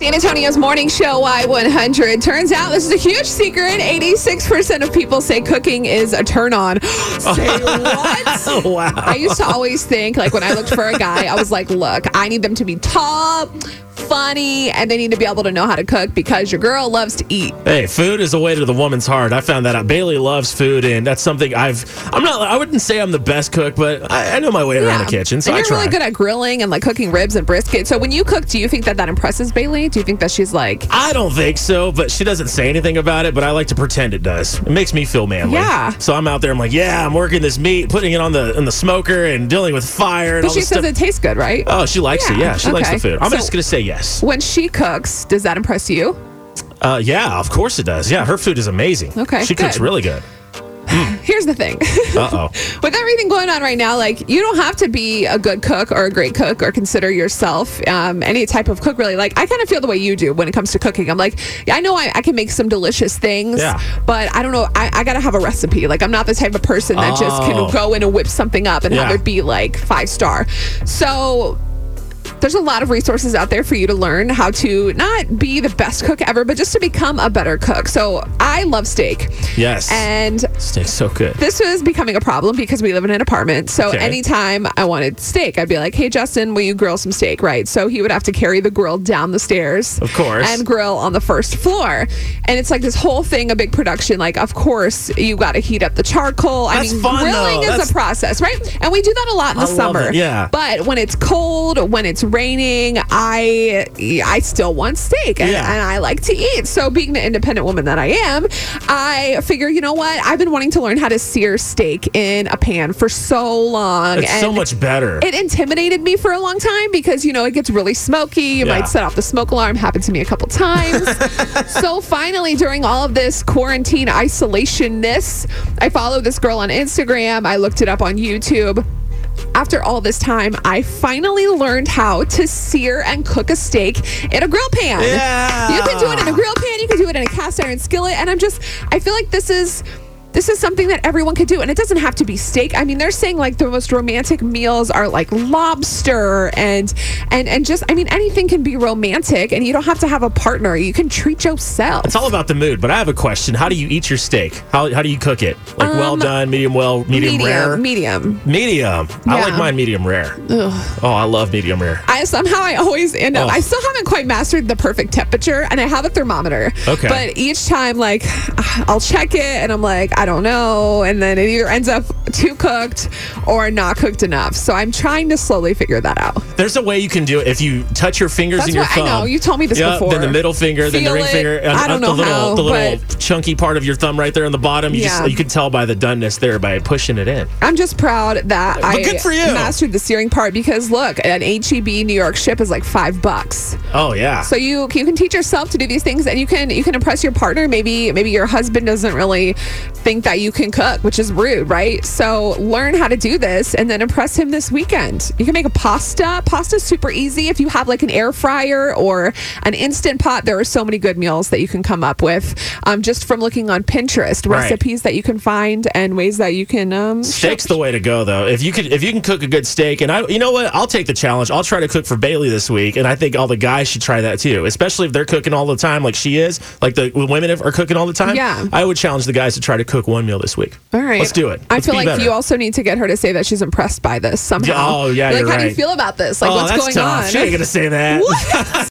San Antonio's morning show Y100. Turns out this is a huge secret. 86% of people say cooking is a turn on. say what? wow. I used to always think, like, when I looked for a guy, I was like, look, I need them to be tall, funny, and they need to be able to know how to cook because your girl loves to eat. Hey, food is a way to the woman's heart. I found that out. Bailey loves food, and that's something I've. I'm not. I wouldn't say I'm the best cook, but I, I know my way around the kitchen, so and you're really good at grilling and like cooking ribs and brisket. So when you cook, do you think that that impresses Bailey? Do you think that she's like, I don't think so, but she doesn't say anything about it. But I like to pretend it does. It makes me feel manly. Yeah. So I'm out there. I'm like, yeah, I'm working this meat, putting it on the on the smoker, and dealing with fire. And but she says stuff. it tastes good, right? Oh, she likes it. Yeah, Yeah, she likes the food. I'm So- just gonna say yes. When she cooks, does that impress you? Uh, yeah, of course it does. Yeah, her food is amazing. Okay, she cooks good. really good. Here's the thing. Uh oh. With everything going on right now, like you don't have to be a good cook or a great cook or consider yourself um, any type of cook, really. Like I kind of feel the way you do when it comes to cooking. I'm like, yeah, I know I, I can make some delicious things, Yeah. but I don't know. I, I got to have a recipe. Like I'm not the type of person that just Oh. can go in and whip something up and have it be like five star. So there's a lot of resources out there for you to learn how to not be the best cook ever, but just to become a better cook. So I love steak. Yes. And Steak's so good. this was becoming a problem because we live in an apartment. So Okay. anytime I wanted steak, I'd be like, "Hey Justin, will you grill some steak?" Right? So he would have to carry the grill down the stairs, Of course. and grill on the first floor. And it's like this whole thing, a big production. Like, of course, you got to heat up the charcoal. I mean, fun, grilling though. is That's- a process, right? And we do that a lot in the I summer. yeah. But when it's cold, when it's raining, I I still want steak, and, Yeah. and I like to eat. So being the independent woman that I am, I figure, you know what? I've been wanting to learn how to sear steak in a pan for so long. It's so much better. It intimidated me for a long time because, you know, it gets really smoky. You Yeah. might set off the smoke alarm. Happened to me a couple times. so finally, during all of this quarantine isolationness, I followed this girl on Instagram. I looked it up on YouTube. After all this time, I finally learned how to sear and cook a steak in a grill pan. Yeah. You can do it in a grill pan, you can do it in a cast iron skillet, and I'm just I feel like this is this is something that everyone could do and it doesn't have to be steak. I mean, they're saying like the most romantic meals are like lobster and and and just I mean anything can be romantic and you don't have to have a partner. You can treat yourself. It's all about the mood, but I have a question. How do you eat your steak? How, how do you cook it? Like well Um, done, medium well, medium, rare? medium. Medium. I Yeah. like mine medium rare. Oh, I love medium rare. I somehow I always end up. Oh. I still haven't quite mastered the perfect temperature, and I have a thermometer. Okay. But each time, like, I'll check it, and I'm like, I don't know, and then it either ends up too cooked or not cooked enough. So I'm trying to slowly figure that out. There's a way you can do it if you touch your fingers That's and your what I thumb. know. You told me this yeah, before. Then the middle finger, then the ring it. finger, and I don't the know little, how, the little chunky part of your thumb right there on the bottom. You Yeah. just you can tell by the doneness there by pushing it in. I'm just proud that I good for you. mastered the searing part because look, an HEB New York strip is like five bucks. Oh yeah. So you you can teach yourself to do these things, and you can you can impress your partner. Maybe maybe your husband doesn't really think that you can cook, which is rude, right? So learn how to do this, and then impress him this weekend. You can make a pasta. Pasta's super easy if you have like an air fryer or an instant pot. There are so many good meals that you can come up with um, just from looking on Pinterest. Right. Recipes that you can find and ways that you can um, Steak's the way to go, though. If you could, if you can cook a good steak, and I, you know what, I'll take the challenge. I'll try to cook for Bailey this week, and I think all the guys should try that too. Especially if they're cooking all the time, like she is, like the women are cooking all the time. Yeah. I would challenge the guys to try to cook one meal this week. All right. let's do it. I Let's feel be like better. you also need to get her to say that she's impressed by this somehow. Oh, yeah, Like, how do you feel about this? Like, oh, what's going tough. on? She ain't gonna say that.